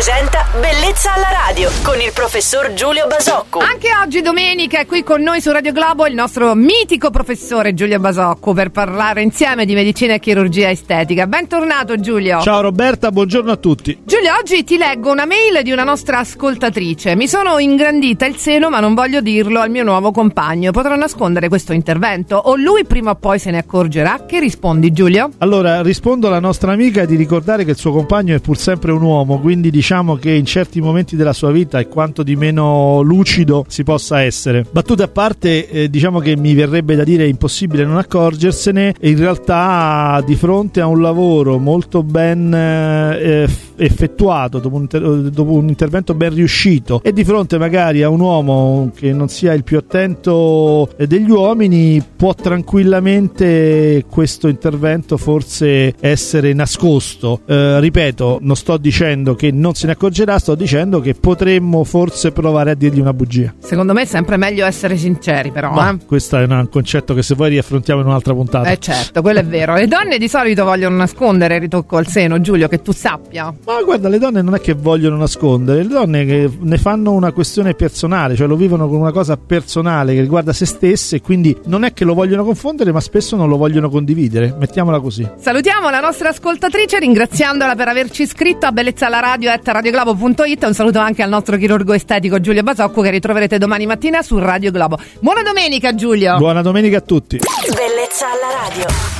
presenta Bellezza alla radio con il professor Giulio Basocco. Anche oggi domenica è qui con noi su Radio Globo il nostro mitico professore Giulio Basocco per parlare insieme di medicina e chirurgia estetica. Bentornato Giulio. Ciao Roberta, buongiorno a tutti. Giulio, oggi ti leggo una mail di una nostra ascoltatrice. Mi sono ingrandita il seno, ma non voglio dirlo al mio nuovo compagno. Potrò nascondere questo intervento o lui prima o poi se ne accorgerà? Che rispondi Giulio? Allora, rispondo alla nostra amica di ricordare che il suo compagno è pur sempre un uomo, quindi diciamo che in certi momenti della sua vita è quanto di meno lucido si possa essere. Battute a parte, eh, diciamo che mi verrebbe da dire impossibile non accorgersene, in realtà di fronte a un lavoro molto ben eh, effettuato, dopo un, inter- dopo un, intervento ben riuscito e di fronte magari a un uomo che non sia il più attento eh, degli uomini, può tranquillamente questo intervento forse essere nascosto. Eh, ripeto, non sto dicendo che non se ne accorgerà, sto dicendo che potremmo forse provare a dirgli una bugia. Secondo me è sempre meglio essere sinceri, però. Ma eh? questo è un concetto che se vuoi riaffrontiamo in un'altra puntata. Eh certo, quello è vero. Le donne di solito vogliono nascondere il ritocco al seno, Giulio, che tu sappia. Ma guarda, le donne non è che vogliono nascondere, le donne che ne fanno una questione personale, cioè lo vivono come una cosa personale che riguarda se stesse quindi non è che lo vogliono confondere, ma spesso non lo vogliono condividere. Mettiamola così. Salutiamo la nostra ascoltatrice ringraziandola per averci iscritto a Bellezza alla Radio at radioglobo.it. Un saluto anche al nostro chirurgo estetico Giulio Basocco che ritroverete domani mattina su Radio Globo. Buona domenica Giulio! Buona domenica a tutti! Bellezza alla radio.